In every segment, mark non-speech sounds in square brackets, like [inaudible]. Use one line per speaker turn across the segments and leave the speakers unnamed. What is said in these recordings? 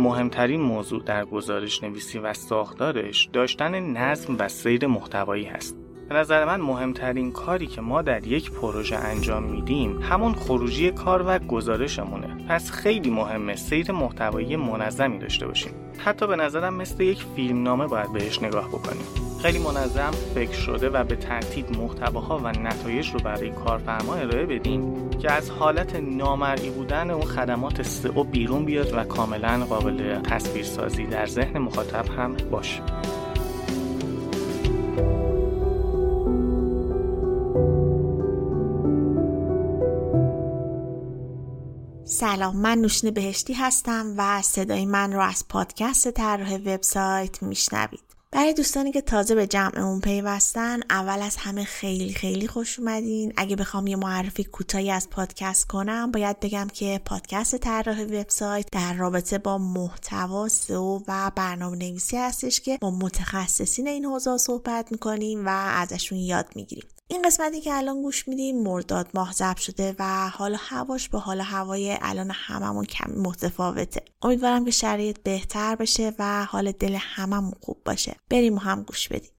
مهمترین موضوع در گزارش نویسی و ساختارش داشتن نظم و سیر محتوایی هست. به نظر من مهمترین کاری که ما در یک پروژه انجام میدیم همون خروجی کار و گزارشمونه. پس خیلی مهمه سیر محتوایی منظمی داشته باشیم. حتی به نظرم مثل یک فیلمنامه باید بهش نگاه بکنیم. خیلی منظم فکر شده و به ترتیب محتواها و نتایج رو برای کارفرما ارائه بدیم که از حالت نامرئی بودن اون خدمات سئو بیرون بیاد و کاملا قابل تصویرسازی در ذهن مخاطب هم باشه.
سلام من نوشین بهشتی هستم و صدای من رو از پادکست طراح وبسایت میشنوید. برای دوستانی که تازه به جمعمون پیوستن اول از همه خیلی خیلی خوش اومدین. اگه بخوام یه معرفی کوتاهی از پادکست کنم باید بگم که پادکست طراح وبسایت در رابطه با محتوا سئو و برنامه نویسی هستش که با متخصصین این حوزه صحبت می‌کنیم و ازشون یاد می‌گیریم. این قسمتی که الان گوش میدیم مرداد ماه ضبط شده و حال هواش با حال هوای الان هممون کمی متفاوته. امیدوارم که شرایط بهتر بشه و حال دل هممون خوب باشه. بریم و هم گوش بدیم.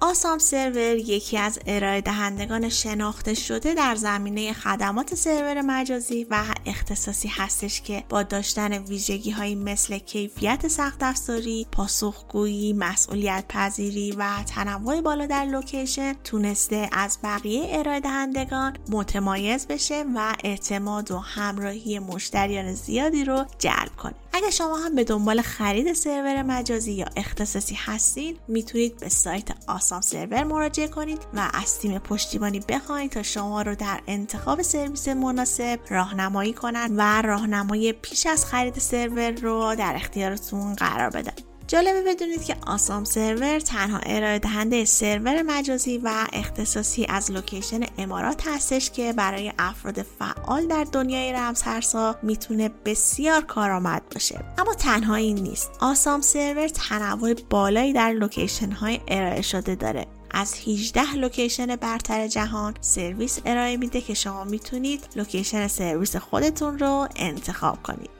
آسام سرور یکی از ارائه دهندگان شناخته شده در زمینه خدمات سرور مجازی و اختصاصی هستش که با داشتن ویژگی هایی مثل کیفیت سخت افزاری، پاسخگویی، مسئولیت پذیری و تنوع بالا در لوکیشن تونسته از بقیه ارائه دهندگان متمایز بشه و اعتماد و همراهی مشتریان زیادی رو جلب کنه. اگر شما هم به دنبال خرید سرور مجازی یا اختصاصی هستید می‌تونید به سایت آسام سرور مراجعه کنید و از تیم پشتیبانی بخواید تا شما رو در انتخاب سرویس مناسب راهنمایی کنند و راهنمایی پیش از خرید سرور رو در اختیارتون قرار بدن. جالبه بدونید که آسام سرور تنها ارائه دهنده سرور مجازی و اختصاصی از location امارات هستش که برای افراد فعال در دنیای رمزارزها می‌تونه بسیار کارآمد باشه. اما تنها این نیست. آسام سرور تنوع بالایی در location های ارائه شده داره. از 18 location برتر جهان سرویس ارائه میده که شما می‌تونید location سرویس خودتون رو انتخاب کنید.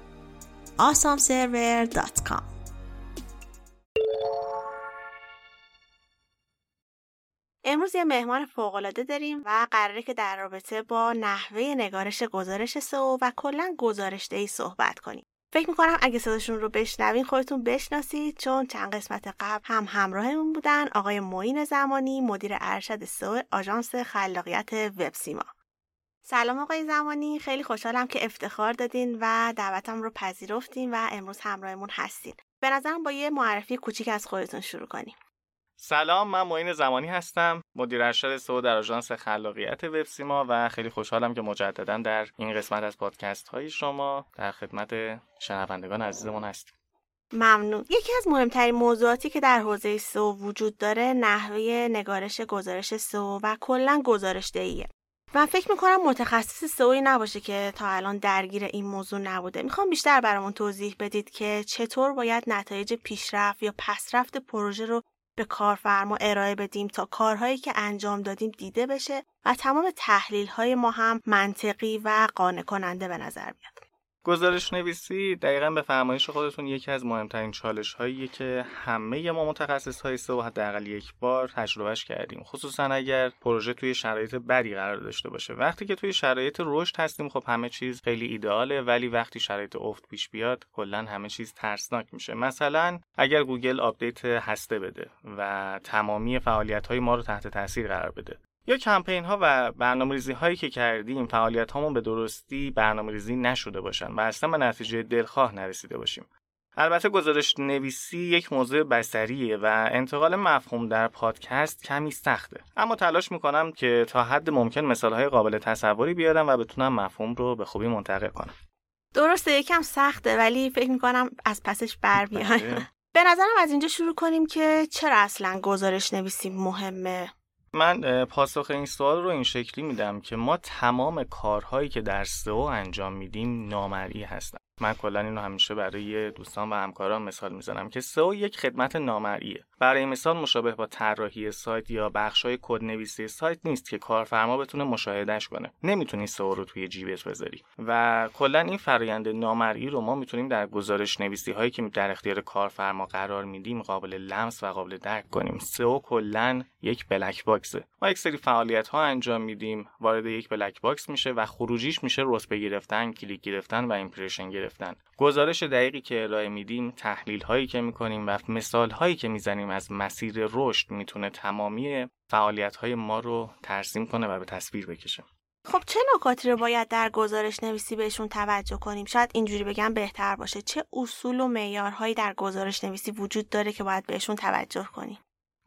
awesomeserver.com امروز یه مهمان فوقالعاده داریم و قراره که در رابطه با نحوه نگارش گزارش سئو و کلا گزارش دهی صحبت کنیم. فکر می‌کنم اگه صداشون رو بشنوین خودتون بشناسید چون چند قسمت قبل هم همراهمون بودن آقای معین زمانی مدیر ارشد سئو آژانس خلاقیت وب سیما. سلام آقای زمانی خیلی خوشحالم که افتخار دادین و دعوتم رو پذیرفتین و امروز همراهمون هستین. به نظرم با یه معرفی کوچیک از خودتون شروع کنیم.
سلام من معین زمانی هستم مدیر ارشد سو در آژانس خلاقیت وب سیما و خیلی خوشحالم که مجددا در این قسمت از پادکست های شما در خدمت شنوندگان عزیزمون هستیم.
ممنون. یکی از مهمترین موضوعاتی که در حوزه سو وجود داره نحوه نگارش گزارش سو و کلا گزارش دهیه و فکر می‌کنم متخصص سئویی نباشه که تا الان درگیر این موضوع نبوده می‌خوام بیشتر برامون توضیح بدید که چطور باید نتایج پیشرفت یا پسرفت پروژه رو به کارفرما ارائه بدیم تا کارهایی که انجام دادیم دیده بشه و تمام تحلیل های ما هم منطقی و قانع کننده به نظر بیاد.
گزارش نویسی دقیقا به فرمایش خودتون یکی از مهمترین چالش هایی که همه ما متخصص های سئو حداقل یک بار تجربهش کردیم. خصوصا اگر پروژه توی شرایط بدی قرار داشته باشه. وقتی که توی شرایط رشد هستیم خب همه چیز خیلی ایدئاله ولی وقتی شرایط افت پیش بیاد کلا همه چیز ترسناک میشه. مثلا اگر گوگل آپدیت هسته بده و تمامی فعالیت های ما رو تحت تاثیر قرار بده. یا کمپین ها و برنامه ریزی هایی که کردیم فعالیت هامون به درستی برنامه ریزی نشده باشن و اصلا به نتیجه دلخواه نرسیده باشیم. البته گزارش نویسی یک موضوع بسریه و انتقال مفهوم در پادکست کمی سخته. اما تلاش می‌کنم که تا حد ممکن مثال های قابل تصوری بیارم و بتونم مفهوم رو به خوبی منتقل کنم.
درسته یکم سخته ولی فکر می‌کنم از پسش بر بیان
بله. [laughs]
به نظرم از اینجا شروع کنیم که چرا اصلا گزارش نویسی مهمه؟
من پاسخ این سوال رو این شکلی میدم که ما تمام کارهایی که در سئو انجام میدیم نامرئی هستن. من کلا اینو همیشه برای دوستان و همکاران مثال می‌زنم که سئو یک خدمت نامرئیه. برای مثال مشابه با طراحی سایت یا بخشای کدنویسی سایت نیست که کارفرما بتونه مشاهدهش کنه. نمی‌تونی سئو رو توی جیبت بذاری. و کلا این فرایند نامرئی رو ما می‌تونیم در گزارش نویسی هایی که در اختیار کارفرما قرار میدیم قابل لمس و قابل درک کنیم. سئو کلا یک black box ه. ما یک سری فعالیت ها انجام میدیم. وارد یک black box میشه و خروجیش میشه رتبه گرفتن کلیک گرفتن و impression گرفتن گزارش دقیقی که ارائه میدیم تحلیل هایی که می‌کنیم و مثال هایی که می‌زنیم از مسیر رشد می‌تونه تمامی فعالیت های ما رو ترسیم کنه و به تصویر بکشه.
خب چه نکاتی رو باید در گزارش نویسی بهشون توجه کنیم؟ شاید اینجوری بگم بهتر باشه. چه اصول و معیارهایی در گزارش نویسی وجود داره که باید بهشون توجه کنیم؟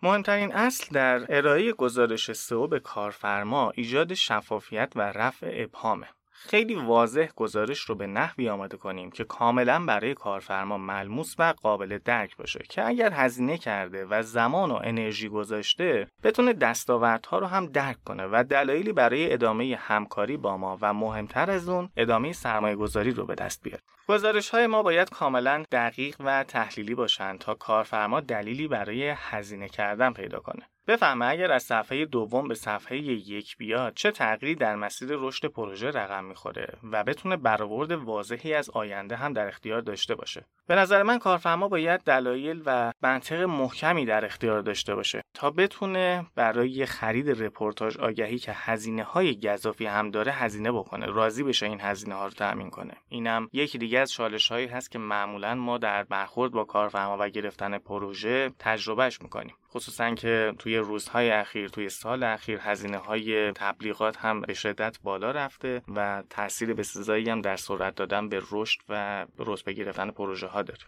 مهمترین اصل در ارائه گزارش سئو به کارفرما ایجاد شفافیت و رفع ابهامه. خیلی واضح گزارش رو به نحوی آماده کنیم که کاملا برای کارفرما ملموس و قابل درک باشه که اگر هزینه کرده و زمان و انرژی گذاشته بتونه دستاوردها رو هم درک کنه و دلایلی برای ادامه همکاری با ما و مهمتر از اون ادامه سرمایه گذاری رو به دست بیاره. گزارش های ما باید کاملا دقیق و تحلیلی باشند تا کارفرما دلیلی برای هزینه کردن پیدا کنه. بفهمه اگر از صفحه دوم به صفحه یک بیاد چه تغییری در مسیر رشد پروژه رقم می‌خوره و بتونه برآورد واضحی از آینده هم در اختیار داشته باشه. به نظر من کارفرما باید دلایل و منطق محکمی در اختیار داشته باشه تا بتونه برای خرید رپورتاج آگهی که هزینه های گذافی هم داره هزینه بکنه راضی بشه این هزینه ها رو تأمین کنه. اینم یکی دیگه از چالش هایی هست که معمولا ما در برخورد با کارفرما و گرفتن پروژه تجربهش می‌کنیم. خصوصا که توی روزهای اخیر توی سال اخیر هزینه های تبلیغات هم به شدت بالا رفته و تاثیر بسزایی هم در سرعت دادن به رشد و رتبه گرفتن پروژه ها داره.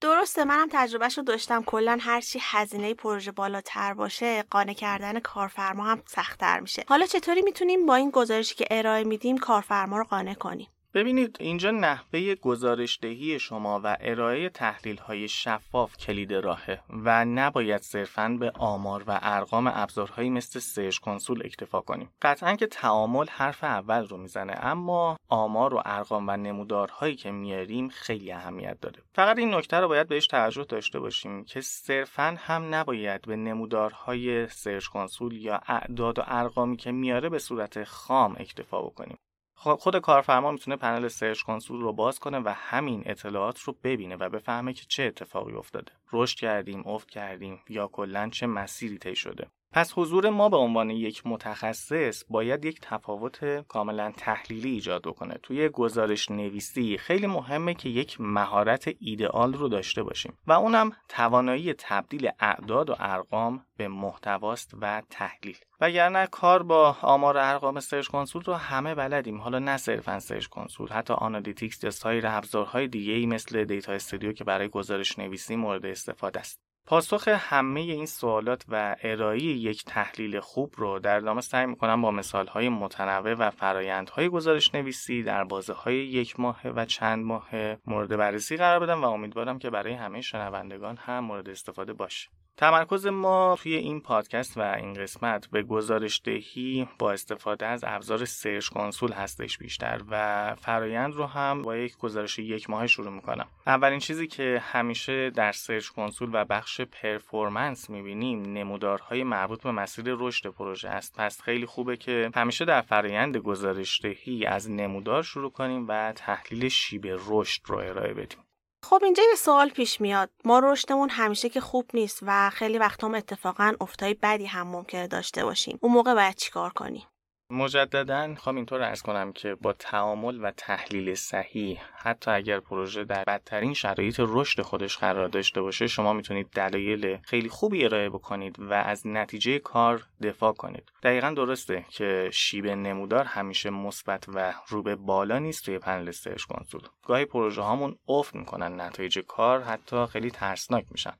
درسته منم تجربهش رو داشتم. کلا هرچی هزینه پروژه بالاتر باشه قانع کردن کارفرما هم سختتر میشه. حالا چطوری می‌تونیم با این گزارشی که ارائه میدیم کارفرما رو قانع کنیم؟
ببینید اینجا نحوه گزارش دهی شما و ارائه تحلیل های شفاف کلید راهه و نباید صرفاً به آمار و ارقام ابزارهایی مثل سرچ کنسول اکتفا کنیم. قطعا که تعامل حرف اول رو می‌زنه اما آمار و ارقام و نمودارهایی که میاریم خیلی اهمیت داره. فقط این نکته رو باید بهش توجه داشته باشیم که صرفاً هم نباید به نمودارهای سرچ کنسول یا اعداد و ارقامی که میاره به صورت خام اکتفا بکنیم. خود کارفرما می‌تونه پنل Search Console رو باز کنه و همین اطلاعات رو ببینه و بفهمه که چه اتفاقی افتاده. رشد کردیم افت کردیم یا کلا چه مسیری طی شده. پس حضور ما به عنوان یک متخصص باید یک تفاوت کاملا تحلیلی ایجاد کنه توی گزارش نویسی خیلی مهمه که یک مهارت ایدئال رو داشته باشیم و اونم توانایی تبدیل اعداد و ارقام به محتواست و تحلیل. وگرنه کار با آمار ارقام Search Console رو همه بلدیم. حالا نه صرفا Search Console حتی Analytics یا سایر ابزارهای دیگه ای مثل Data Studio که برای گزارش نویسی مورد استفاده است. پاسخ همه این سوالات و ارائه یک تحلیل خوب رو در ادامه سعی می‌کنم با مثالهای متنوع و فرایندهای گزارش نویسی در بازه های یک ماه و چند ماه مورد بررسی قرار بدم و امیدوارم که برای همه شنوندگان هم مورد استفاده باشه. تمرکز ما توی این پادکست و این قسمت به گزارش دهی با استفاده از ابزار Search Console هستش بیشتر و فرایند رو هم با یک گزارش یک ماه شروع می‌کنم. اولین چیزی که همیشه در Search Console و بخش بخش performance می‌بینیم. نمودارهای مربوط به مسیر رشد پروژه است. پس خیلی خوبه که همیشه در فرایند گزارشدهی از نمودار شروع کنیم و تحلیل شیب رشد رو ارائه بدیم.
خب اینجا یه سوال پیش میاد. ما رشدمون همیشه که خوب نیست و خیلی وقت هم اتفاقا افتای بدی هم ممکنه داشته باشیم. اون موقع باید چیکار کنیم؟
مجددا خواهم اینطور ارز کنم که با تعامل و تحلیل صحیح حتی اگر پروژه در بدترین شرایط رشد خودش قرار داشته باشه شما می‌تونید دلایل خیلی خوبی ارائه بکنید و از نتیجه کار دفاع کنید. دقیقا درسته که شیب نمودار همیشه مثبت و رو به بالا نیست توی پنل سرچ کنسول. گاهی پروژه هامون افت می‌کنن نتایج کار حتی خیلی ترسناک میشن.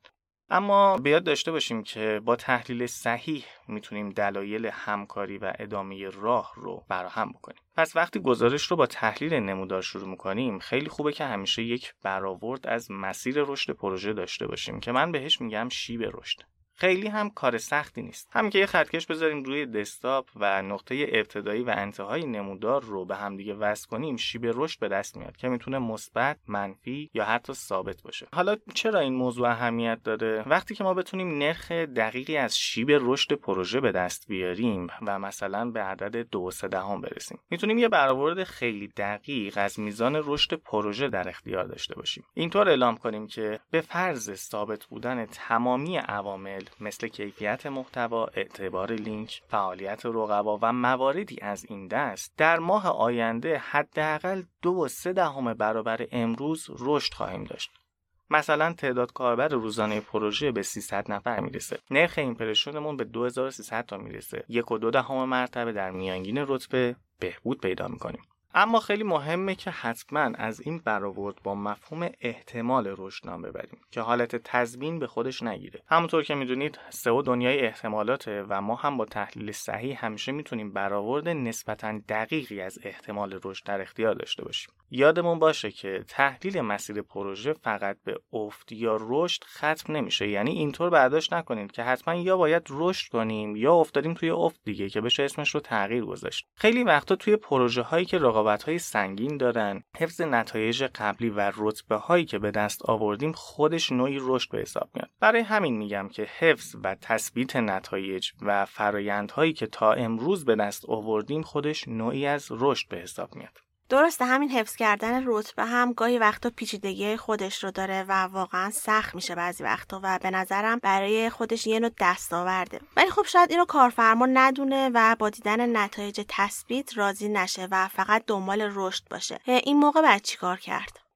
اما بیاد داشته باشیم که با تحلیل صحیح می‌تونیم دلایل همکاری و ادامه راه رو فراهم بکنیم. پس وقتی گزارش رو با تحلیل نمودار شروع می‌کنیم خیلی خوبه که همیشه یک برآورد از مسیر رشد پروژه داشته باشیم که من بهش میگم شیب رشد. خیلی هم کار سختی نیست. همین که یه خطکش بذاریم روی دسکتاپ و نقطه ابتدایی و انتهای نمودار رو به همدیگه وصل کنیم شیب رشد به دست میاد که می‌تونه مثبت منفی یا حتی ثابت باشه. حالا چرا این موضوع اهمیت داره؟ وقتی که ما بتونیم نرخ دقیقی از شیب رشد پروژه به دست بیاریم و مثلا به عدد دو دهم برسیم می‌تونیم یه برآورد خیلی دقیق از میزان رشد پروژه در اختیار داشته باشیم. اینطور اعلام کنیم که به فرض ثابت بودن تمامی عوامل مثل کیفیت محتوا، اعتبار لینک، فعالیت رقبا و مواردی از این دست در ماه آینده حداقل دو و سه دهم برابر امروز رشد خواهیم داشت. مثلا تعداد کاربر روزانه پروژه به 300 نفر می‌رسه. نرخ ایمپرشنمون به 2300 تا می‌رسه. یک و دو دهم مرتبه در میانگین رتبه بهبود پیدا می‌کنیم. اما خیلی مهمه که حتما از این برآورد با مفهوم احتمال رشد نام ببریم که حالت تضمین به خودش نگیره. همونطور که می‌دونید سئو دنیای احتمالاته و ما هم با تحلیل صحیح همیشه می‌تونیم برآورد نسبتا دقیقی از احتمال رشد در اختیار داشته باشیم. یادمون باشه که تحلیل مسیر پروژه فقط به افت یا رشد ختم نمیشه. یعنی اینطور برداشت نکنید که حتما یا باید رشد کنیم یا افتادیم توی افت دیگه که بشه اسمش رو تغییر گذاشت. خیلی وقتا توی پروژه هایی که رقابت های سنگین دارن. حفظ نتایج قبلی و رتبه هایی که به دست آوردیم خودش نوعی رشد به حساب میاد. برای همین میگم که حفظ و تثبیت نتایج و فرایندهایی که تا امروز به دست آوردیم خودش نوعی از رشد به حساب میاد.
درسته همین حفظ کردن رتبه هم گاهی وقتا پیچیدگی خودش رو داره و واقعا سخت میشه بعضی وقتا و به نظرم برای خودش یه نوع دستاورده. ولی خب شاید اینو کارفرما ندونه و با دیدن نتایج تثبیت راضی نشه و فقط دنبال رشد باشه. این موقع باید چیکار کرد؟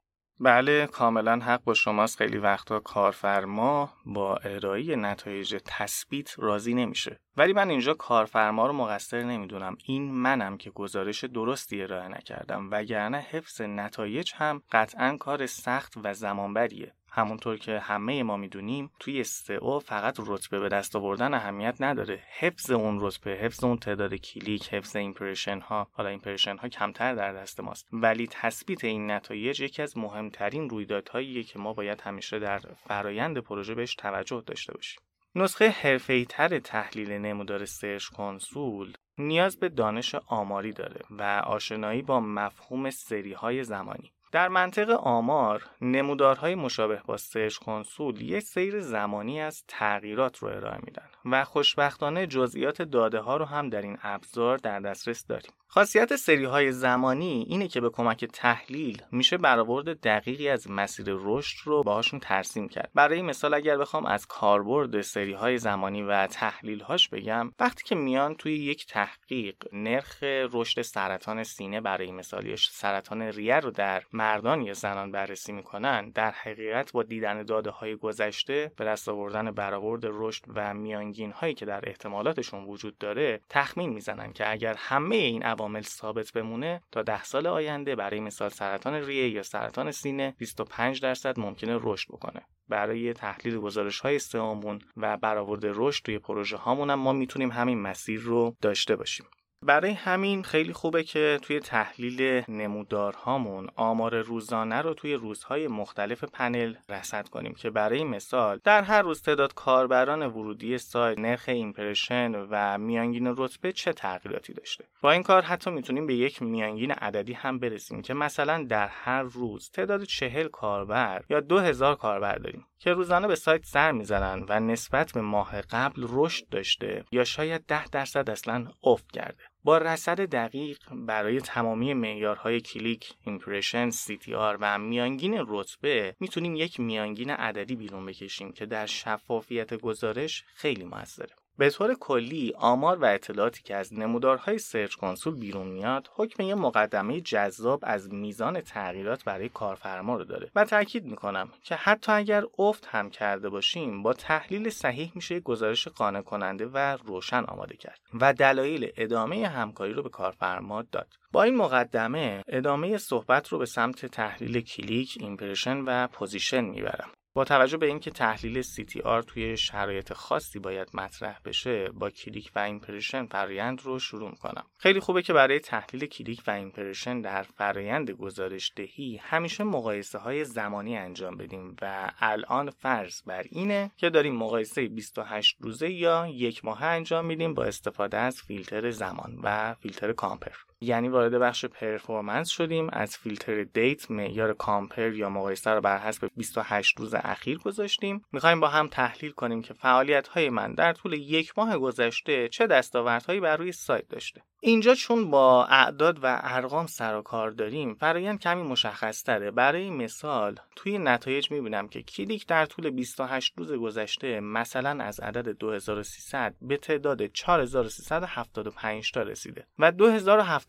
بله کاملا حق با شماست. خیلی وقتا کارفرما با ارائه نتایج تثبیت راضی نمیشه. ولی من اینجا کارفرما رو مقصر نمی‌دونم. این منم که گزارش درستی ارائه نکردم. وگرنه حفظ نتایج هم قطعا کار سخت و زمانبریه. همونطور که همه ما می‌دونیم توی سئو فقط رتبه به دست آوردن اهمیت نداره. حفظ اون رتبه حفظ اون تعداد کلیک حفظ impression ها حالا impression ها کمتر در دست ماست. ولی تثبیت این نتایج یکی از مهمترین رویدادهاییه که ما باید همیشه در فرایند پروژه بهش توجه داشته باشیم. نسخه حرفه‌ای‌تر تحلیل نمودار Search Console نیاز به دانش آماری داره و آشنایی با مفهوم سری های زمانی. در منطق آمار نمودارهای مشابه با Search Console یک سیر زمانی از تغییرات رو ارائه میدن و خوشبختانه جزئیات داده ها رو هم در این ابزار در دسترس داریم. خاصیت سری های زمانی اینه که به کمک تحلیل میشه برآورد دقیقی از مسیر رشد رو باهاشون ترسیم کرد. برای مثال اگر بخوام از کاربرد سری های زمانی و تحلیل هاش بگم وقتی که میان توی یک تحقیق نرخ رشد سرطان سینه برای مثال سرطان ریه رو در مردان یا زنان بررسی می‌کنن در حقیقت با دیدن داده های گذشته به دست آوردن برآورد رشد و میانگین هایی که در احتمالاتشون وجود داره تخمین می‌زنن که اگر همه این عوامل ثابت بمونه تا ده سال آینده برای مثال سرطان ریه یا سرطان سینه 25 درصد ممکنه رشد بکنه. برای تحلیل گزارش های سئومون و برآورد رشد توی پروژه هامون هم ما می‌تونیم همین مسیر رو داشته باشیم. برای همین خیلی خوبه که توی تحلیل نمودارهامون آمار روزانه رو توی روزهای مختلف پنل رصد کنیم که برای مثال در هر روز تعداد کاربران ورودی سایت نرخ impression و میانگین رتبه چه تغییراتی داشته؟ با این کار حتی می‌تونیم به یک میانگین عددی هم برسیم که مثلا در هر روز تعداد چهل کاربر یا دو هزار کاربر داریم که روزانه به سایت سر می‌زنن و نسبت به ماه قبل رشد داشته یا شاید ده درصد اصلا افت کرده. با رصد دقیق برای تمامی معیارهای کلیک، impression، CTR و میانگین رتبه می‌تونیم یک میانگین عددی بیرون بکشیم که در شفافیت گزارش خیلی موثره. به طور کلی آمار و اطلاعاتی که از نمودارهای Search Console بیرون میاد حکم یه مقدمه جذاب از میزان تغییرات برای کارفرما رو داره. و تاکید می‌کنم که حتی اگر افت هم کرده باشیم با تحلیل صحیح میشه گزارش قانع کننده و روشن آماده کرد و دلایل ادامه همکاری رو به کارفرما داد. با این مقدمه ادامه صحبت رو به سمت تحلیل کلیک، impression و position می‌برم. با توجه به اینکه تحلیل CTR توی شرایط خاصی باید مطرح بشه با کلیک و impression فرایند رو شروع می‌کنم. خیلی خوبه که برای تحلیل کلیک و impression در فرایند گزارش دهی همیشه مقایسه های زمانی انجام بدیم و الان فرض بر اینه که داریم مقایسه 28 روزه یا یک ماه انجام میدیم با استفاده از فیلتر زمان و فیلتر compare. یعنی وارد بخش performance شدیم. از فیلتر date معیار compare یا مقایسه رو بر حسب 28 روز اخیر گذاشتیم. می‌خوایم با هم تحلیل کنیم که فعالیت های من در طول یک ماه گذشته چه دستاوردهایی بر روی سایت داشته. اینجا چون با اعداد و ارقام سر و کار داریم فرایند کمی مشخص تره برای مثال توی نتایج می‌بینم که کلیک در طول 28 روز گذشته مثلا از عدد 2300 به تعداد 4375 تا رسیده و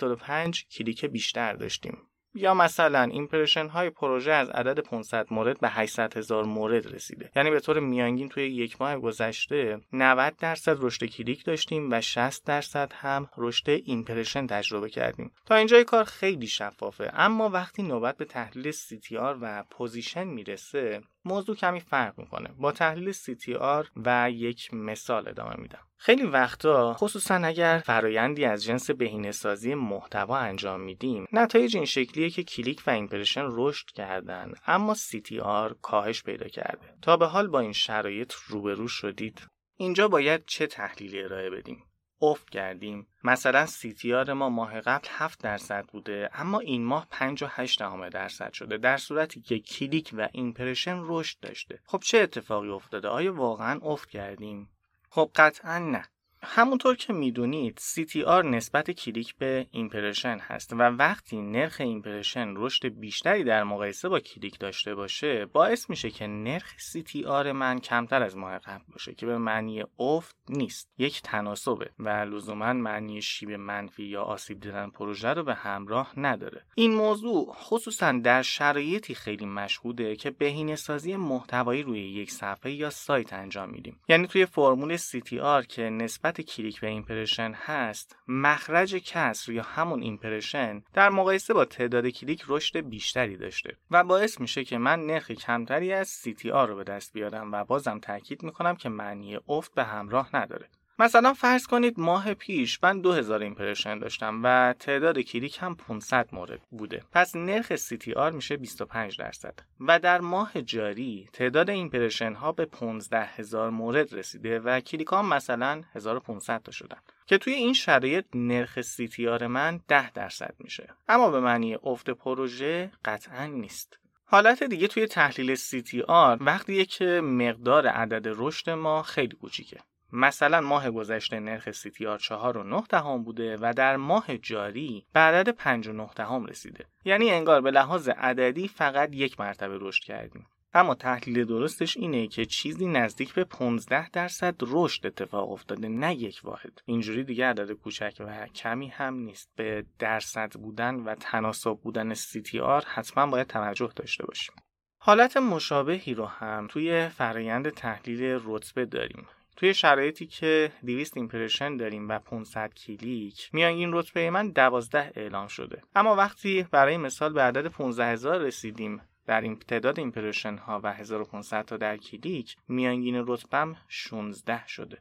2075 کلیک بیشتر داشتیم. یا مثلا impression های پروژه از عدد 500 مورد به 800 هزار مورد رسیده. یعنی به طور میانگین توی یک ماه گذشته 90 درصد رشد کلیک داشتیم و 60 درصد هم رشد impression تجربه کردیم. تا اینجای کار خیلی شفافه. اما وقتی نوبت به تحلیل CTR و position می‌رسه موضوع کمی فرق می‌کنه. با تحلیل CTR و یک مثال ادامه میدم. خیلی وقتا خصوصا اگر فرایندی از جنس بهینه‌سازی محتوا انجام میدیم نتایج این شکلیه که کلیک و impression رشد کردن اما CTR کاهش پیدا کرده. تا به حال با این شرایط روبرو شدید. اینجا باید چه تحلیلی ارائه بدیم؟ افت کردیم. مثلا CTR ما ماه قبل 7 درصد بوده اما این ماه 5.8 درصد شده. در صورتی که کلیک و impression رشد داشته. خب چه اتفاقی افتاده؟ آیا واقعا افت کردیم؟ خب قطعا نه. همونطور که می‌دونید CTR نسبت کلیک به impression هست و وقتی نرخ impression رشد بیشتری در مقایسه با کلیک داشته باشه باعث میشه که نرخ CTR من کمتر از ماه قبل باشه که به معنی افت نیست یک تناسبه و لزوما معنی شیب منفی یا آسیب دیدن پروژه رو به همراه نداره. این موضوع خصوصا در شرایطی خیلی مشهوده که بهینه سازی محتوایی روی یک صفحه یا سایت انجام میدیم. یعنی توی فرمول CTR که نسبت کلیک و impression هست مخرج کسر یا همون impression در مقایسه با تعداد کلیک رشد بیشتری داشته و باعث میشه که من نرخ کمتری از CTR رو به دست بیارم و بازم تاکید می‌کنم که معنی افت به همراه نداره. مثلا فرض کنید ماه پیش من 2000 impression داشتم و تعداد کلیک هم 500 مورد بوده. پس نرخ CTR میشه 25 درصد. و در ماه جاری تعداد impression ها به 15000 مورد رسیده و کلیک ها مثلا 1500 تا شدن. که توی این شرایط نرخ CTR من 10 درصد میشه. اما به معنی افت پروژه قطعا نیست. حالت دیگه توی تحلیل CTR وقتی که مقدار عدد رشد ما خیلی کوچیکه. مثلا ماه گذشته نرخ CTR 4.9 دهم بوده و در ماه جاری به عدد 5.9 دهم رسیده. یعنی انگار به لحاظ عددی فقط یک مرتبه رشد کردیم. اما تحلیل درستش اینه که چیزی نزدیک به 15 درصد رشد اتفاق افتاده نه یک واحد. اینجوری دیگه عدد کوچک و کمی هم نیست. به درصد بودن و تناسب بودن CTR حتما باید توجه داشته باشیم. حالت مشابهی رو هم توی فرایند تحلیل رتبه داریم. توی شرایطی که 200 impression داریم و 500 کلیک میانگین رتبه من 12 اعلام شده اما وقتی برای مثال به عدد 15000 رسیدیم در این تعداد impression ها و 1500 تا در کلیک میانگین رتبم 16 شده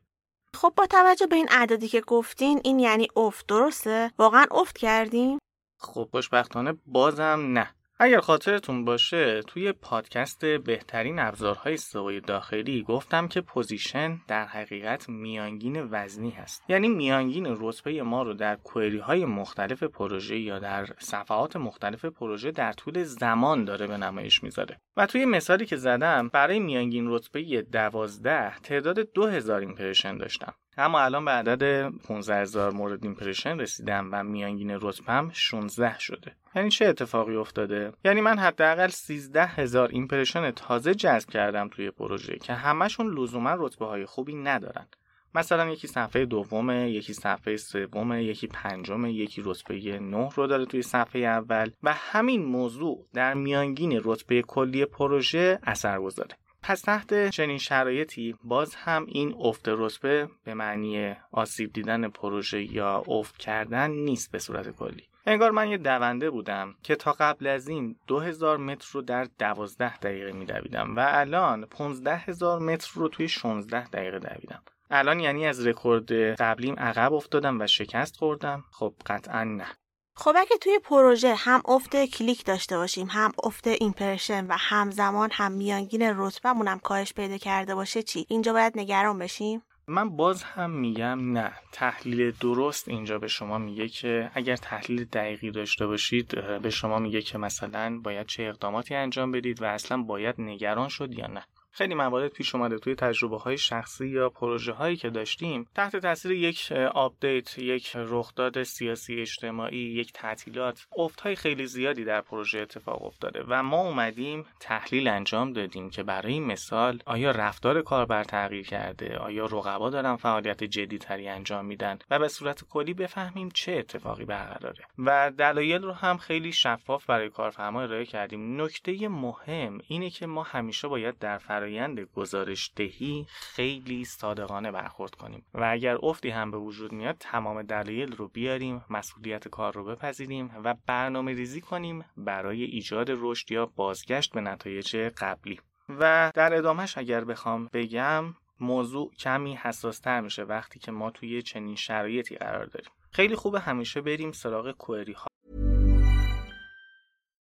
خب با توجه به این عددی که گفتین این یعنی افت درسته؟ واقعا افت کردیم؟
خب خوشبختانه بازم نه اگر خاطرتون باشه توی پادکست بهترین ابزارهای سئوی داخلی گفتم که position در حقیقت میانگین وزنی هست. یعنی میانگین رتبه ما رو در query های مختلف پروژه یا در صفحات مختلف پروژه در طول زمان داره به نمایش می‌ذاره. و توی مثالی که زدم برای میانگین رتبه 12 تعداد 2000 impression داشتم. اما الان به عدد 15 هزار مورد impression رسیدم و میانگین رتبم 16 شده. یعنی چه اتفاقی افتاده؟ یعنی من حداقل 13 هزار impression تازه جذب کردم توی پروژه که همشون لزوما رتبه های خوبی ندارن. مثلا یکی صفحه دومه یکی صفحه سومه یکی پنجمه یکی رتبه 9 رو داره توی صفحه اول و همین موضوع در میانگین رتبه کلی پروژه اثر گذاره پس تحت چنین شرایطی باز هم این افت رتبه به معنی آسیب دیدن پروژه یا افت کردن نیست به صورت کلی. انگار من یه دونده بودم که تا قبل از این 2000 متر رو در 12 دقیقه میدویدم و الان 15000 متر رو توی 16 دقیقه دویدم. الان یعنی از رکورد قبلیم عقب افتادم و شکست خوردم. خب قطعا نه.
خب اگه توی پروژه هم افت کلیک داشته باشیم هم افت impression و همزمان هم میانگین رتبهمون هم کاهش پیدا کرده باشه چی؟ اینجا باید نگران بشیم؟
من باز هم میگم نه. تحلیل درست اینجا به شما میگه که اگر تحلیل دقیقی داشته باشید به شما میگه که مثلا باید چه اقداماتی انجام بدید و اصلا باید نگران شد یا نه. خیلی موارد پیش اومده توی تجربه های شخصی یا پروژه هایی که داشتیم. تحت تاثیر یک update یک رخداد سیاسی اجتماعی یک تعطیلات افت های خیلی زیادی در پروژه اتفاق افتاده و ما اومدیم تحلیل انجام دادیم که برای مثال آیا رفتار کاربر تغییر کرده؟ آیا رقبا دارن فعالیت جدی تری انجام میدن؟ و به صورت کلی بفهمیم چه اتفاقی برقراره. و دلایل رو هم خیلی شفاف برای کارفرما ارائه کردیم. نکته مهم اینه که ما همیشه باید در فرایند گزارش دهی خیلی صادقانه برخورد کنیم. و اگر افتی هم به وجود میاد تمام دلایل رو بیاریم مسئولیت کار رو بپذیریم و برنامه ریزی کنیم برای ایجاد رشد یا بازگشت به نتایج قبلی. و در ادامهش اگر بخوام بگم موضوع کمی حساستر میشه وقتی که ما توی چنین شرایطی قرار داریم. خیلی خوبه همیشه بریم سراغ کوئری ها.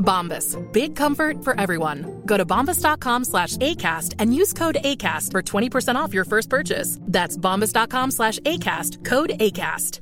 Bombas. Big comfort for everyone. Go to bombas.com slash ACAST and use code ACAST for 20% off your first purchase. That's bombas.com slash ACAST. Code ACAST.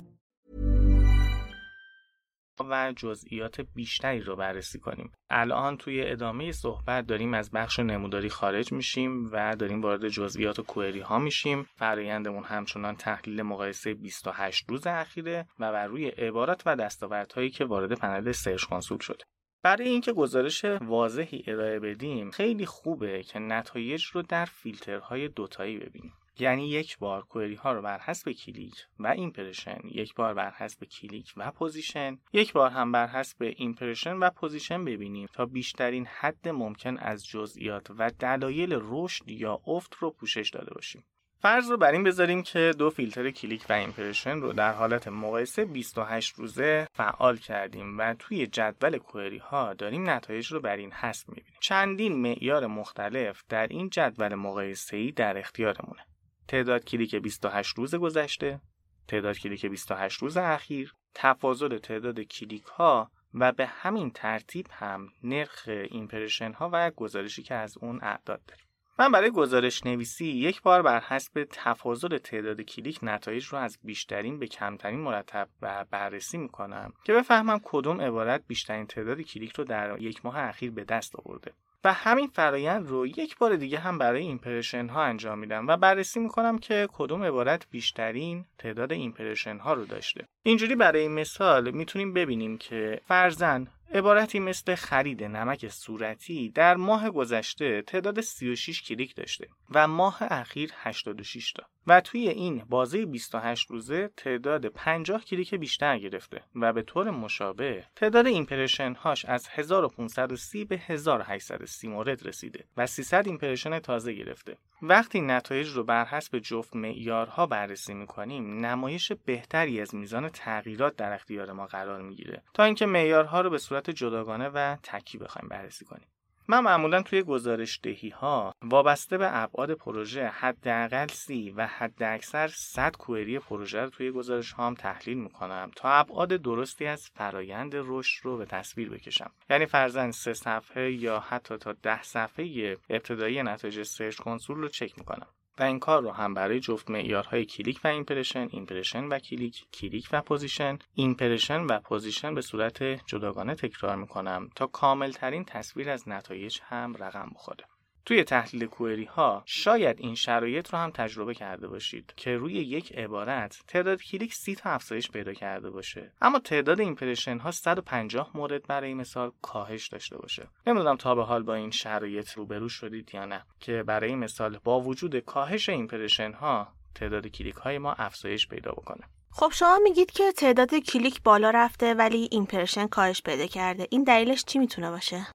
و جزئیات بیشتری رو بررسی کنیم الان توی ادامه صحبت داریم از بخش نموداری خارج میشیم و داریم وارد جزئیات و کوئری ها میشیم فرایندمون همچنان تحلیل مقایسه 28 روز اخیره و بر روی عبارات و دستاوردهایی که وارد پنل سرچ کنسول شده برای اینکه گزارش واضحی ارائه بدیم خیلی خوبه که نتایج رو در فیلترهای دوتایی ببینیم. یعنی یک بار query ها رو بر حسب کلیک و impression یک بار بر حسب کلیک و position یک بار هم بر حسب impression و position ببینیم تا بیشترین حد ممکن از جزئیات و دلایل رشد یا افت رو پوشش داده باشیم. فرض رو بر این بذاریم که دو فیلتر کلیک و impression رو در حالت مقایسه 28 روزه فعال کردیم و توی جدول query ها داریم نتایج رو بر این حسب می‌بینیم. چندین معیار مختلف در این جدول مقایسه ای در اختیارمونه. تعداد کلیک 28 روز گذشته تعداد کلیک 28 روز اخیر تفاضل تعداد کلیک ها و به همین ترتیب هم نرخ impression ها و گزارشی که از اون اعداد داریم. من برای گزارش نویسی یک بار بر حسب تفاضل تعداد کلیک نتایج رو از بیشترین به کمترین مرتب و بررسی می‌کنم که بفهمم کدوم عبارت بیشترین تعداد کلیک رو در یک ماه اخیر به دست آورده. و همین فرایند رو یک بار دیگه هم برای impression ها انجام میدم و بررسی می‌کنم که کدوم عبارت بیشترین تعداد impression ها رو داشته. اینجوری برای مثال می‌تونیم ببینیم که فرضا عبارتی مثل خرید نمک صورتی در ماه گذشته تعداد 36 کلیک داشته و ماه اخیر 86 تا. و توی این بازه 28 روزه تعداد 50 کلیک بیشتر گرفته و به طور مشابه تعداد impression هاش از 1530 به 1830 مورد رسیده و 300 impression تازه گرفته. وقتی نتایج رو بر حسب جفت معیارها بررسی می‌کنیم نمایش بهتری از میزان تغییرات در اختیار ما قرار می‌گیره. تا اینکه معیارها رو به صورت جداگانه و تکی بخوایم بررسی کنیم. من معمولا توی گزارش دهی ها وابسته به ابعاد پروژه حداقل سی و حداکثر 100 کوئری پروژه رو توی گزارش هام تحلیل می‌کنم تا ابعاد درستی از فرایند رشد رو به تصویر بکشم. یعنی فرزن سه صفحه یا حتی تا ده صفحه ابتدایی نتایج سرچ کنسول رو چک می‌کنم. و این کار رو هم برای جفت معیارهای کلیک و impression، impression و کلیک، کلیک و position، impression و position به صورت جداگانه تکرار می‌کنم تا کامل ترین تصویر از نتایج هم رقم بخوره. توی تحلیل query ها شاید این شرایط رو هم تجربه کرده باشید که روی یک عبارت تعداد کلیک سی تا افزایش پیدا کرده باشه. اما تعداد impression ها 150 مورد برای مثال کاهش داشته باشه. نمی‌دونم تا به حال با این شرایط روبرو شدید یا نه که برای مثال با وجود کاهش impression ها تعداد کلیک های ما افزایش پیدا بکنه.
خب شما میگید که تعداد کلیک بالا رفته ولی impression کاهش پیدا کرده. این دلیلش چی می‌تونه باشه؟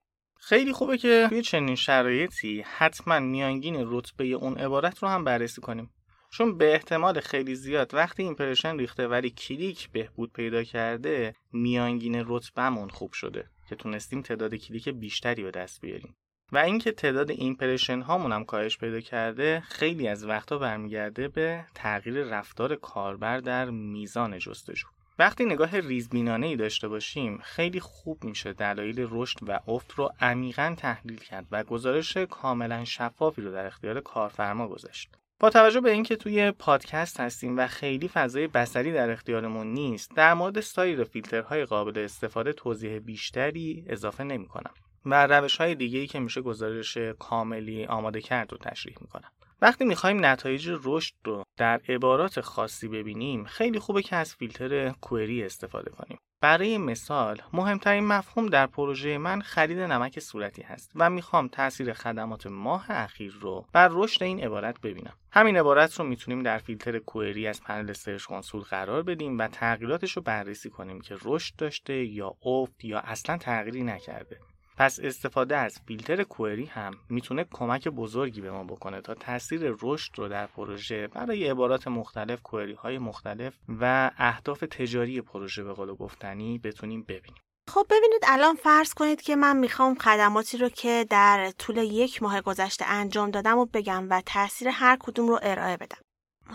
خیلی خوبه که توی چنین شرایطی حتما میانگین رتبه اون عبارت رو هم بررسی کنیم. چون به احتمال خیلی زیاد وقتی impression ریخته ولی کلیک بهبود پیدا کرده میانگین رتبهمون خوب شده که تونستیم تعداد کلیک بیشتری به دست بیاریم. و اینکه تعداد impression هامون هم کاهش پیدا کرده خیلی از وقتا برمیگرده به تغییر رفتار کاربر در میزان جستجو. وقتی نگاه ریزبینانه ای داشته باشیم خیلی خوب میشه دلایل رشد و افت رو عمیقا تحلیل کرد و گزارش کاملا شفافی رو در اختیار کارفرما گذاشت. با توجه به اینکه توی پادکست هستیم و خیلی فضای بصری در اختیارمون نیست در مورد سایر فیلترهای قابل استفاده توضیح بیشتری اضافه نمی کنم و روش های دیگه ای که میشه گزارش کاملی آماده کرد رو تشریح می‌کنم. وقتی می‌خوایم نتایج رشد رو در عبارات خاصی ببینیم خیلی خوبه که از فیلتر کوئری استفاده کنیم. برای مثال مهمترین مفهوم در پروژه من خرید نمک صورتی هست و می‌خوام تاثیر خدمات ماه اخیر رو بر رشد این عبارت ببینم. همین عبارت رو می‌تونیم در فیلتر کوئری از پنل سرچ کنسول قرار بدیم و تغییراتش رو بررسی کنیم که رشد داشته یا افت یا اصلا تغییری نکرده. پس استفاده از فیلتر کوئری هم می‌تونه کمک بزرگی به ما بکنه تا تاثیر رشد رو در پروژه برای عبارات مختلف کوئری های مختلف و اهداف تجاری پروژه به قول گفتنی بتونیم ببینیم.
خب ببینید الان فرض کنید که من می‌خوام خدماتی رو که در طول یک ماه گذشته انجام دادم و بگم و تاثیر هر کدوم رو ارائه بدم.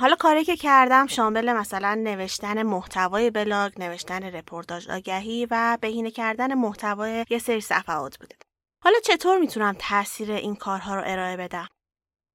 حالا کاری که کردم شامل مثلا نوشتن محتوای بلاگ، نوشتن رپورتاج آگهی و بهینه کردن محتوای یه سری صفحات بوده. حالا چطور می‌تونم تاثیر این کارها رو ارائه بدم؟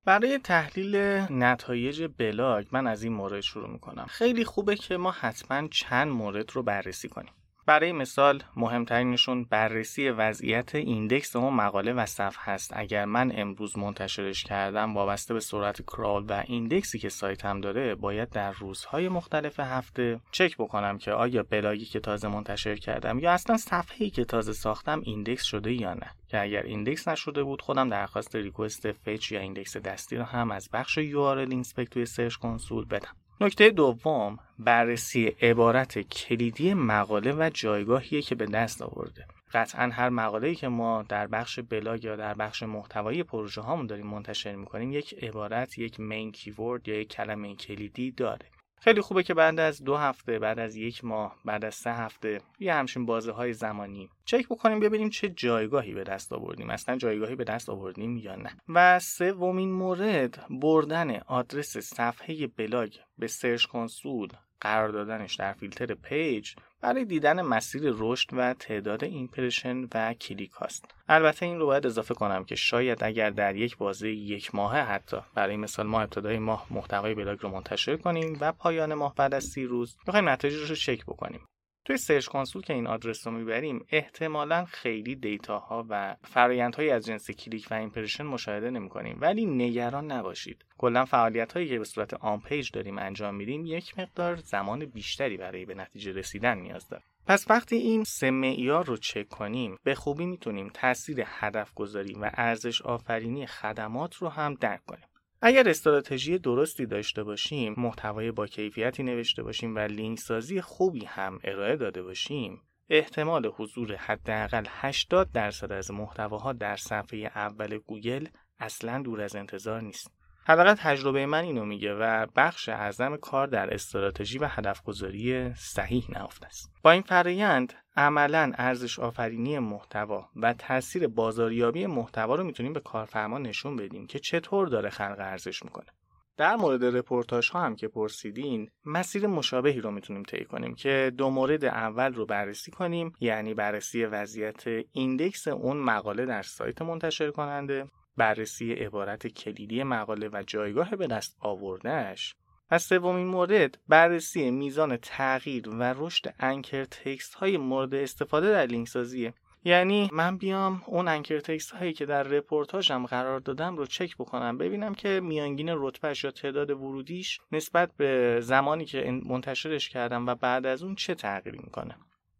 برای تحلیل نتایج بلاگ من از این مورد شروع می‌کنم. خیلی خوبه که ما حتما چند مورد رو بررسی کنیم. برای مثال مهمترینشون بررسی وضعیت index اون مقاله و صفحه هست. اگر من امروز منتشرش کردم وابسته به سرعت crawl و index ی که سایتم داره باید در روزهای مختلف هفته چک بکنم که آیا بلاگی که تازه منتشر کردم یا اصلا صفحه‌ای که تازه ساختم index شده یا نه. که اگر index نشده بود خودم درخواست request fetch یا index دستی رو هم از بخش URL inspect توی Search Console بدم. نکته دوم بررسی عبارت کلیدی مقاله و جایگاهیه که به دست آورده. قطعا هر مقاله‌ای که ما در بخش بلاگ یا در بخش محتوایی پروژه هامون داریم منتشر می‌کنیم یک عبارت یک main keyword یا یک کلمه کلیدی داره. خیلی خوبه که بعد از دو هفته بعد از یک ماه بعد از سه هفته یه همچین بازه های زمانی چک بکنیم ببینیم چه جایگاهی به دست آوردیم اصلا جایگاهی به دست آوردیم یا نه. و سومین مورد بردن آدرس صفحه بلاگ به Search Console قرار دادنش در فیلتر page برای دیدن مسیر رشد و تعداد impression و کلیک هاست. البته این رو باید اضافه کنم که شاید اگر در یک بازه یک ماهه حتی برای مثال ما ابتدای ماه محتوای بلاگ رو منتشر کنیم و پایان ماه بعد از سی روز بخوایم نتایج رو چک بکنیم. توی Search Console که این آدرس رو می‌بریم احتمالا خیلی دیتا ها و فرایندهایی از جنس کلیک و impression مشاهده نمی کنیم ولی نگران نباشید. کلا فعالیت هایی که به صورت on-page داریم انجام میدیم یک مقدار زمان بیشتری برای به نتیجه رسیدن نیاز داره پس وقتی این سه معیار رو چک کنیم به خوبی می‌تونیم تاثیر هدف گذاری و ارزش آفرینی خدمات رو هم درک کنیم. اگر استراتژی درستی داشته باشیم محتوای با کیفیتی نوشته باشیم و لینک سازی خوبی هم ارائه داده باشیم احتمال حضور حداقل 80 درصد از محتواها در صفحه اول گوگل اصلا دور از انتظار نیست. حداقل تجربه من اینو میگه و بخش اعظم کار در استراتژی و هدفگذاری صحیح نهفته است. با این فرایند عملا ارزش آفرینی محتوا و تاثیر بازاریابی محتوا رو می‌تونیم به کارفرما نشون بدیم که چطور داره خلق ارزش می‌کنه. در مورد رپورتاج ها هم که پرسیدین مسیر مشابهی رو می‌تونیم طی کنیم که دو مورد اول رو بررسی کنیم یعنی بررسی وضعیت index اون مقاله در سایت منتشر کننده بررسی عبارت کلیدی مقاله و جایگاه به دست آوردهش و سومین مورد بررسی میزان تغییر و رشد anchor text های مورد استفاده در لینک سازیه یعنی من بیام اون anchor text هایی که در رپورتاژم قرار دادم رو چک بکنم ببینم که میانگین رتبهش یا تعداد ورودیش نسبت به زمانی که منتشرش کردم و بعد از اون چه تغییری می‌کنه.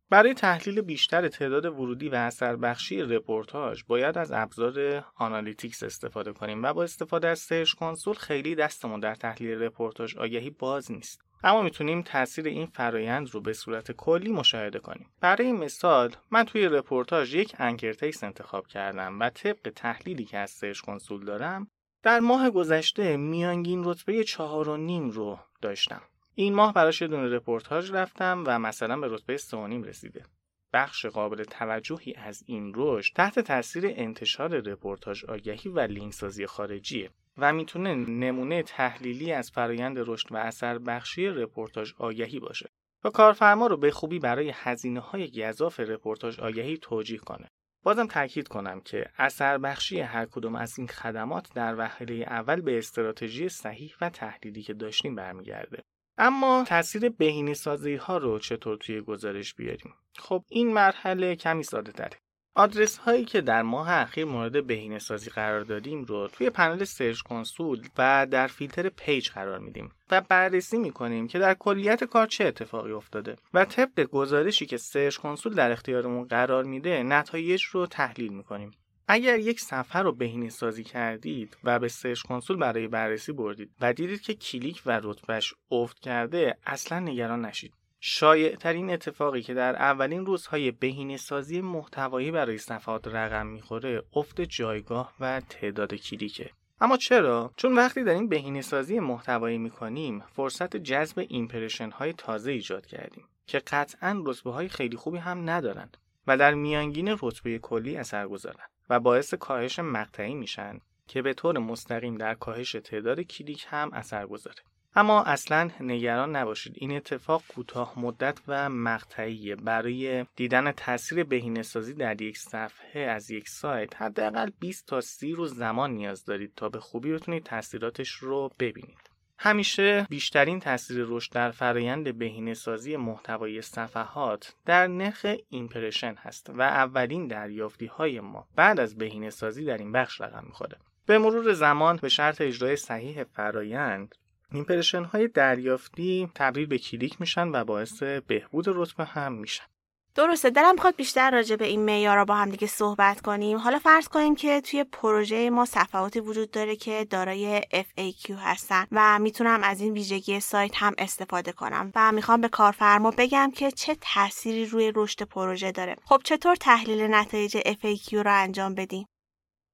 برای تحلیل بیشتر تعداد ورودی و اثر بخشی رپورتاج باید از ابزار Analytics استفاده کنیم و با استفاده از Search Console خیلی دستمون در تحلیل رپورتاج آگهی باز نیست. اما می‌تونیم تاثیر این فرایند رو به صورت کلی مشاهده کنیم. برای مثال من توی رپورتاج یک anchor انتخاب کردم و طبق تحلیلی که از Search Console دارم در ماه گذشته میانگین رتبه چهار و نیم رو داشتم. این ماه براش یه دونه رپورتاج رفتم و مثلا به رتبه 3.5 رسیده. بخش قابل توجهی از این رشد تحت تاثیر انتشار رپورتاج آگهی و لینک سازی خارجیه و می‌تونه نمونه تحلیلی از فرایند رشد و اثر بخشی رپورتاج آگهی باشه و کارفرما رو به خوبی برای هزینه های گزاف رپورتاج آگهی توجیه کنه. بازم تاکید کنم که اثر بخشی هر کدوم از این خدمات در وهله اول به استراتژی صحیح و تحلیلی که داشتیم برمیگرده. اما تاثیر بهینه سازی ها رو چطور توی گزارش بیاریم؟ خب این مرحله کمی ساده تره آدرس هایی که در ماه اخیر مورد بهینه سازی قرار دادیم رو توی پنل Search Console و در فیلتر page قرار میدیم و بررسی می‌کنیم که در کلیت کار چه اتفاقی افتاده و طبق گزارشی که Search Console در اختیارمون قرار میده نتایج رو تحلیل می‌کنیم. اگر یک صفحه رو بهینه سازی کردید و به Search Console برای بررسی بردید و دیدید که کلیک و رتبهش افت کرده اصلا نگران نشید. شایع ترین اتفاقی که در اولین روزهای بهینه سازی محتوایی برای صفحات رقم می‌خوره افت جایگاه و تعداد کلیکه. اما چرا؟ چون وقتی داریم بهینه سازی محتوایی می‌کنیم فرصت جذب impression های تازه ایجاد کردیم که قطعا رتبه های خیلی خوبی هم ندارند و در میانگین رتبه کلی اثر گذارن و باعث کاهش مقطعی میشن که به طور مستقیم در کاهش تعداد کلیک هم اثر گذاره. اما اصلا نگران نباشید. این اتفاق کوتاه مدت و مقطعی برای دیدن تاثیر بهینه‌سازی در یک صفحه از یک سایت حداقل 20 تا 30 روز زمان نیاز دارید تا به خوبی بتونید تاثیراتش رو ببینید. همیشه بیشترین تاثیر رشد در فرایند بهینه سازی محتوای صفحات در نرخ ایمپرشن هست و اولین دریافتی های ما بعد از بهینه سازی در این بخش رقم می‌خوره. به مرور زمان به شرط اجرای صحیح فرایند impression های دریافتی تبدیل به کلیک میشن و باعث بهبود رتبه هم میشن.
درسته دلم می‌خواد بیشتر راجع به این معیارا با هم دیگه صحبت کنیم. حالا فرض کنیم که توی پروژه ما صفحاتی وجود داره که دارای FAQ هستن و می‌تونم از این ویژگی سایت هم استفاده کنم و می‌خوام به کارفرما بگم که چه تأثیری روی رشد پروژه داره. خب چطور تحلیل نتایج FAQ رو انجام بدیم؟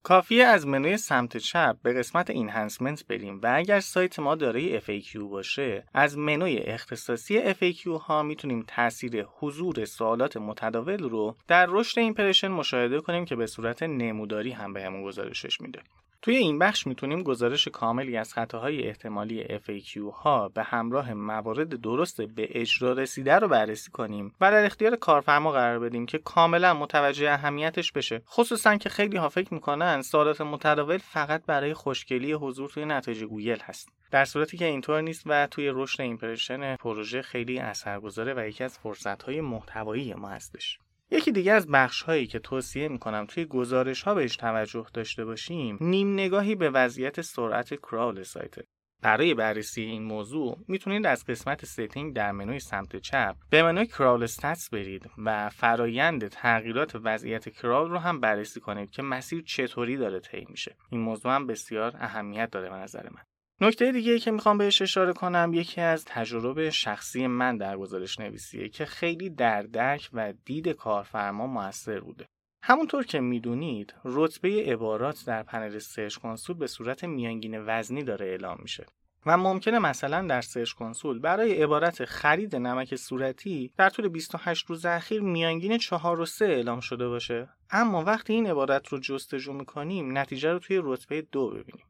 کافیه از منوی سمت چپ به قسمت enhancement بریم و اگر سایت ما دارای FAQ باشه از منوی اختصاصی FAQ ها می‌تونیم تاثیر حضور سوالات متداول رو در رشد impression مشاهده کنیم که به صورت نموداری هم بهمون گزارشش میده. توی این بخش می‌تونیم گزارش کاملی از خطاهای احتمالی FAQ ها به همراه موارد درست به اجرا رسیده رو بررسی کنیم و در اختیار کارفرما قرار بدیم که کاملا متوجه اهمیتش بشه. خصوصا که خیلی ها فکر می‌کنن سوالات متداول فقط برای خوشگلی حضور توی نتایج گوگل هست. در صورتی که اینطور نیست و توی رشد impression پروژه خیلی اثرگذاره و یکی از فرصت‌های محتوایی ما هستش. یکی دیگه از بخش هایی که توصیه می‌کنم توی گزارش ها بهش توجه داشته باشیم نیم نگاهی به وضعیت سرعت crawl سایت برای بررسی این موضوع می‌تونید از قسمت setting در منوی سمت چپ به منوی crawl stats برید و فرایند تغییرات وضعیت crawl رو هم بررسی کنید که مسیر چطوری داره طی میشه. این موضوع هم بسیار اهمیت داره به نظر من. نکته دیگه که می‌خوام بهش اشاره کنم یکی از تجربه شخصی من در گزارش نویسیه که خیلی در درک و دید کارفرما موثر بوده. همونطور که می‌دونید رتبه عبارات در پنل Search Console به صورت میانگین وزنی داره اعلام میشه و ممکنه مثلا در Search Console برای عبارت خرید نمک صورتی در طول 28 روز اخیر میانگین 4 و 3 اعلام شده باشه اما وقتی این عبارت رو جستجو می‌کنیم نتیجه رو توی رتبه دو ببینیم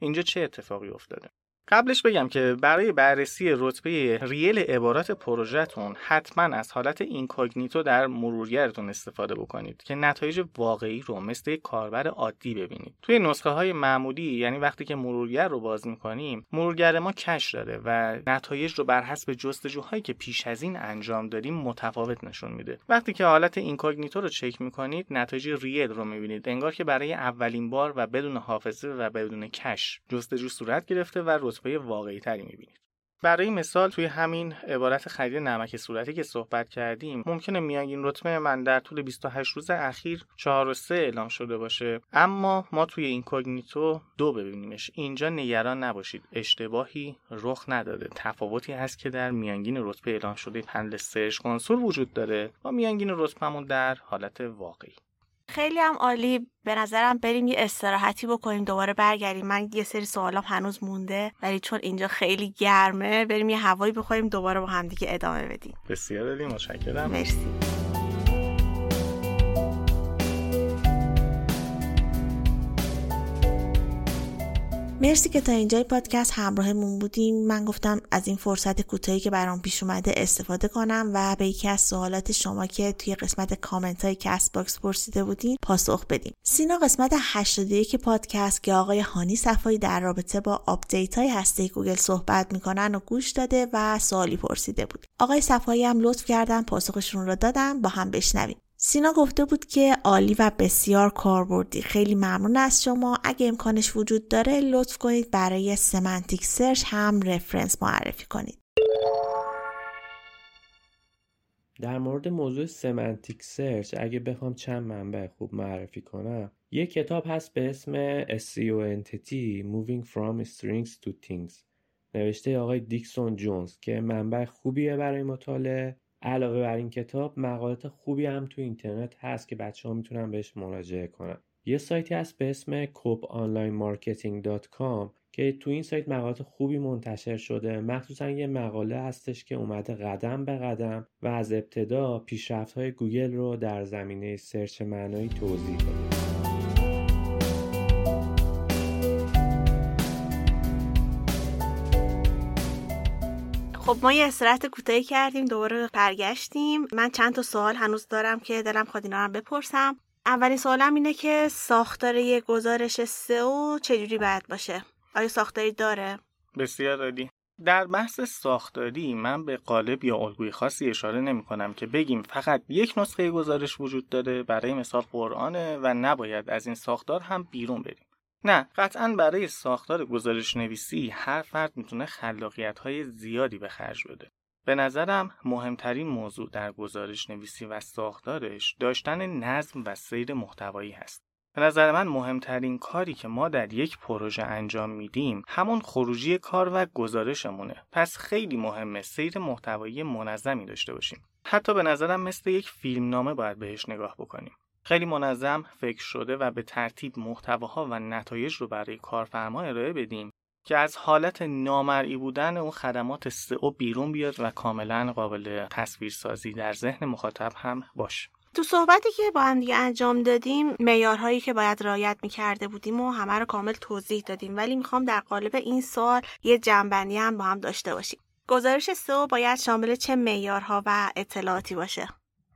اینجا چه اتفاقی افتاده؟ قبلش بگم که برای بررسی رتبه real عبارات پروژهتون حتما از حالت incognito در مرورگرتون استفاده بکنید که نتایج واقعی رو مثل یک کاربر عادی ببینید. توی نسخه های معمولی یعنی وقتی که مرورگر رو باز می‌کنیم مرورگر ما cache داره و نتایج رو بر حسب جستجوهایی که پیش از این انجام دادیم متفاوت نشون میده. وقتی که حالت incognito رو چک می‌کنید نتایج real رو می‌بینید. انگار که برای اولین بار و بدون حافظه و بدون cache جستجو صورت گرفته و رتبه واقعی تری می‌بینید. برای مثال توی همین عبارت خرید نمک صورتی که صحبت کردیم ممکنه میانگین رتبه من در طول 28 روز اخیر 4 و 3 اعلام شده باشه. اما ما توی incognito دو ببینیمش. اینجا نگران نباشید. اشتباهی رخ نداده. تفاوتی هست که در میانگین رتبه اعلام شده پنل Search Console وجود داره. با میانگین رتبهمون در حالت واقعی.
خیلی هم عالی. به نظرم بریم یه استراحتی بکنیم دوباره برگردیم. من یه سری سوالام هنوز مونده ولی چون اینجا خیلی گرمه بریم یه هوایی بخوریم دوباره با همدیگه ادامه بدیم.
بسیار عالی. متشکرم.
مرسی. مرسی که تا اینجای پادکست همراهمون بودیم. من گفتم از این فرصت کوتاهی که برام پیش اومده استفاده کنم و به یکی از سوالات شما که توی قسمت کامنت های Castbox پرسیده بودین پاسخ بدیم سینا قسمت 81 پادکست که آقای هانی صفایی در رابطه با آپدیت های هسته گوگل صحبت می‌کنن و گوش داده و سوالی پرسیده بود. آقای صفایی هم لطف کردن پاسخشون رو دادن با هم بشنویم. سینا گفته بود که عالی و بسیار کاربردی خیلی ممنون از شما. اگه امکانش وجود داره لطف کنید برای semantic search هم رفرنس معرفی کنید.
در مورد موضوع semantic search اگه بخوام چند منبع خوب معرفی کنم. یه کتاب هست به اسم SEO Entity Moving from Strings to Things. نوشته آقای دیکسون جونز که منبع خوبیه برای مطالعه. علاوه بر این کتاب مقالات خوبی هم تو اینترنت هست که بچه ها می‌تونن بهش مراجعه کنن. یه سایتی هست به اسم kopponlinemarketing.com که تو این سایت مقالات خوبی منتشر شده. مخصوصا یه مقاله هستش که اومده قدم به قدم و از ابتدا پیشرفت های گوگل رو در زمینه search معنایی توضیح داده.
خب ما یه استراحت کوتاهی کردیم دوباره برگشتیم. من چند تا سوال هنوز دارم که دلم خواهد اینا رو بپرسم. اولین سوالم اینه که ساختار یه گزارش سئو چجوری باید باشه؟ آیا ساختاری داره؟
بسیار عالی. در بحث ساختاری من به قالب یا الگوی خاصی اشاره نمی کنم که بگیم فقط یک نسخه گزارش وجود داره برای مثال قرآنه و نباید از این ساختار هم بیرون بریم. نه قطعا برای ساختار گزارش نویسی هر فرد می‌تونه خلاقیت های زیادی به خرج بده. به نظرم مهمترین موضوع در گزارش نویسی و ساختارش داشتن نظم و سیر محتوایی هست. به نظر من مهمترین کاری که ما در یک پروژه انجام میدیم همون خروجی کار و گزارشمونه. پس خیلی مهمه سیر محتوایی منظمی داشته باشیم. حتی به نظرم مثل یک فیلمنامه باید بهش نگاه بکنیم. خیلی منظم فکر شده و به ترتیب محتواها و نتایج رو برای کارفرما ارائه بدیم که از حالت نامرئی بودن اون خدمات سئو بیرون بیاد و کاملا قابل تصویرسازی در ذهن مخاطب هم باشه.
تو صحبتی که با هم دیگه انجام دادیم معیارهایی که باید رعایت می‌کرده بودیم و همه رو کامل توضیح دادیم. ولی می‌خوام در قالب این سوال یه جنبندی هم با هم داشته باشیم. گزارش سو باید شامل چه معیارها و اطلاعاتی باشه؟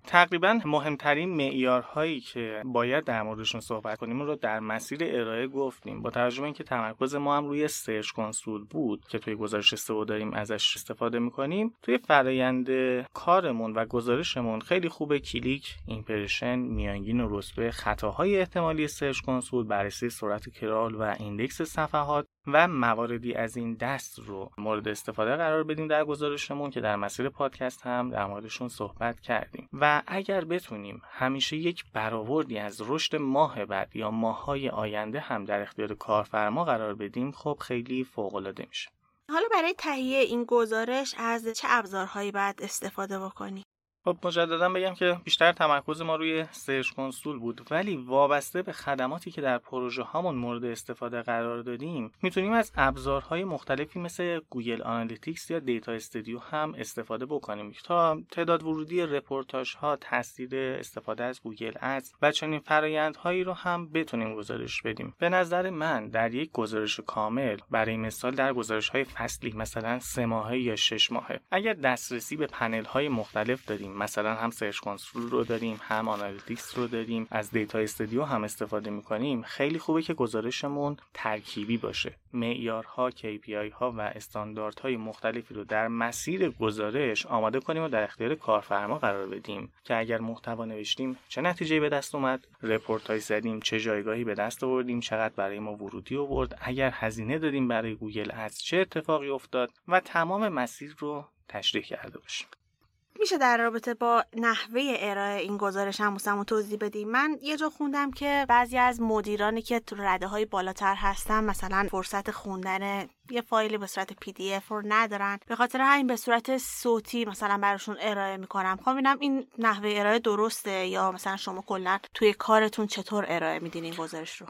تقریبا مهمترین معیارهایی که باید در موردشون صحبت کنیم رو در مسیر ارائه گفتیم. با توجه به اینکه تمرکز ما هم روی سرچ کنسول بود که توی گزارش سئو داریم ازش استفاده می‌کنیم توی فرایند کارمون و گزارشمون خیلی خوبه کلیک impression میانگین و رتبه خطاهای احتمالی Search Console بررسی سرعت crawl و index صفحات و مواردی از این دست رو مورد استفاده قرار بدیم در گزارشمون که در مسیر پادکست هم در موردشون صحبت کردیم و اگر بتونیم همیشه یک برآوردی از رشد ماه بعد یا ماههای آینده هم در اختیار کارفرما قرار بدیم خب خیلی فوق العاده میشه
حالا برای تهیه این گزارش از چه ابزارهایی باید استفاده بکنی؟
خب مجددا بگم که بیشتر تمرکز ما روی Search Console بود ولی وابسته به خدماتی که در پروژه هامون مورد استفاده قرار دادیم می‌تونیم از ابزارهای مختلفی مثل Google Analytics یا Data Studio هم استفاده بکنیم. تا تعداد ورودی رپورتاژ ها تاثیر استفاده از Google Ads و چنین فرایندهایی رو هم بتونیم گزارش بدیم. به نظر من در یک گزارش کامل برای مثال در گزارش های فصلی مثلا سه ماهه یا شش ماهه اگر دسترسی به پنل های مختلف داریم مثلا هم Search Console رو داریم هم Analytics رو داریم. از Data Studio هم استفاده می‌کنیم. خیلی خوبه که گزارشمون ترکیبی باشه. معیارها KPI ها و استانداردهای مختلفی رو در مسیر گزارش آماده کنیم و در اختیار کارفرما قرار بدیم. که اگر محتوا نوشتیم چه نتیجه به دست اومد؟ رپورت های زدیم چه جایگاهی به دست آوردیم؟ چقدر برای ما ورودی آورد؟ اگر هزینه دادیم برای گوگل از چه اتفاقی افتاد؟ و تمام مسیر رو تشریح کرده باشیم.
میشه در رابطه با نحوه ارائه این گزارش هم توضیح بدیم من یه جا خوندم که بعضی از مدیرانی که تو رده های بالاتر هستن مثلا فرصت خوندن یه فایلی به صورت PDF رو ندارن. به خاطر همین به صورت صوتی مثلا براشون ارائه می‌کنم. خب ببینم این نحوه ارائه درسته یا مثلا شما کلا توی کارتون چطور ارائه میدین این گزارش رو؟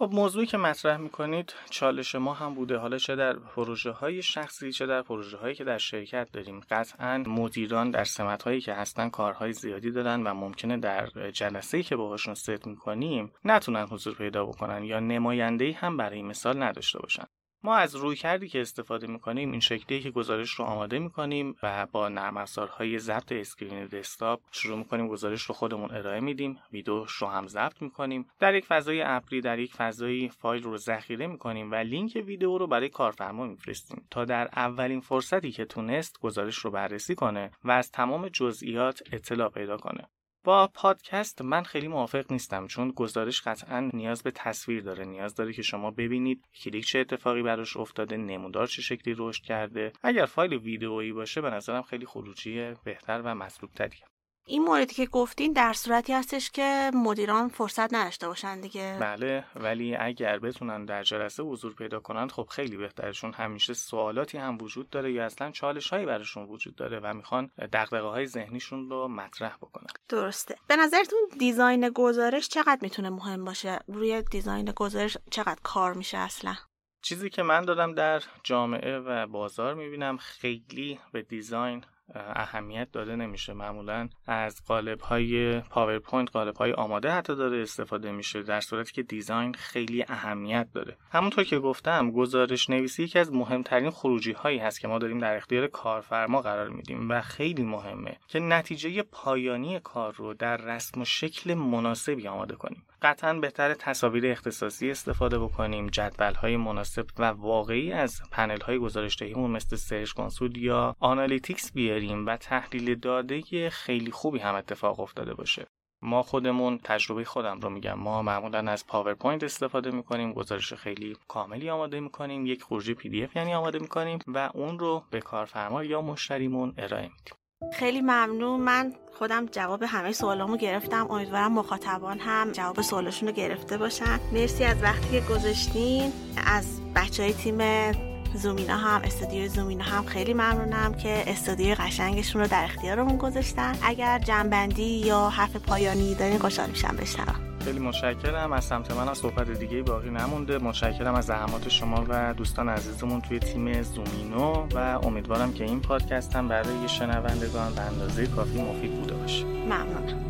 خب موضوعی که مطرح می‌کنید چالش ما هم بوده. حالا چه در پروژه های شخصی چه در پروژه هایی که در شرکت داریم. قطعا مدیران در سمت هایی که هستن کارهای زیادی دارن و ممکنه در جلسه که باهاشون ست می‌کنیم نتونن حضور پیدا بکنن یا نماینده هم برای مثال نداشته باشن. ما از رویکردی که استفاده می‌کنیم این شکلیه که گزارش رو آماده می‌کنیم و با نرم افزارهای ضبط screen دسکتاپ شروع می‌کنیم گزارش رو خودمون ارائه میدیم. ویدیوش رو هم ضبط می‌کنیم. در یک فضای ابری در یک فضای فایل رو ذخیره می‌کنیم و لینک ویدیو رو برای کارفرما میفرستیم تا در اولین فرصتی که تونست گزارش رو بررسی کنه و از تمام جزئیات اطلاع پیدا کنه. با پادکست من خیلی موافق نیستم چون گزارش قطعا نیاز به تصویر داره نیاز داره که شما ببینید کلیک چه اتفاقی براش افتاده نمودار چه شکلی رشد کرده. اگر فایل ویدئویی باشه به نظرم خیلی خروجی بهتر و مطلوب تریه
این موردی که گفتین در صورتی هستش که مدیران فرصت نداشته باشن دیگه.
بله ولی اگر بتونن در جلسه حضور پیدا کنن خب خیلی بهتره چون همیشه سوالاتی هم وجود داره یا اصلا چالش هایی براشون وجود داره و می‌خوان دغدغه های ذهنیشون رو مطرح بکنن.
درسته. به نظرتون دیزاین گزارش چقدر می‌تونه مهم باشه؟ روی دیزاین گزارش چقدر کار میشه اصلا؟
چیزی که من دارم در جامعه و بازار می‌بینم خیلی به دیزاین اهمیت داده نمیشه. معمولا از قالب های PowerPoint قالب های آماده حتی داره استفاده میشه در صورتی که design خیلی اهمیت داره. همونطور که گفتم گزارش نویسی یکی از مهمترین خروجی هایی هست که ما داریم در اختیار کارفرما قرار میدیم و خیلی مهمه که نتیجه پایانی کار رو در رسم و شکل مناسبی آماده کنیم. قطعا بهتر تصاویر اختصاصی استفاده بکنیم جدول های مناسب و واقعی از پنل های گزارش مثل Search Console یا Analytics بیاریم. و تحلیل داده خیلی خوبی هم اتفاق افتاده باشه. ما خودمون تجربه خودم رو میگم. ما معمولا از PowerPoint استفاده می‌کنیم گزارش خیلی کاملی آماده می‌کنیم یک خروجی PDF یعنی آماده می‌کنیم و اون رو به کارفرما یا مشتریمون ارائه میدیم.
خیلی ممنون. من خودم جواب همه سوالامو گرفتم. امیدوارم مخاطبان هم جواب سوالشون رو گرفته باشن. مرسی از وقتی که گذاشتین. از بچه های تیم زومینا هم استودیو زومینا هم خیلی ممنونم که استودیو قشنگشون رو در اختیارمون گذاشتن. اگر جمع‌بندی یا حرف پایانی دارین خوشحال میشم بشنوم.
خیلی متشکرم. از سمت من از صحبت دیگه باقی نمونده. متشکرم از زحمات شما و دوستان عزیزمون توی تیم زومینو و امیدوارم که این پادکست هم برای شنوندگان به اندازه کافی مفید بوده باشه.
ممنونم.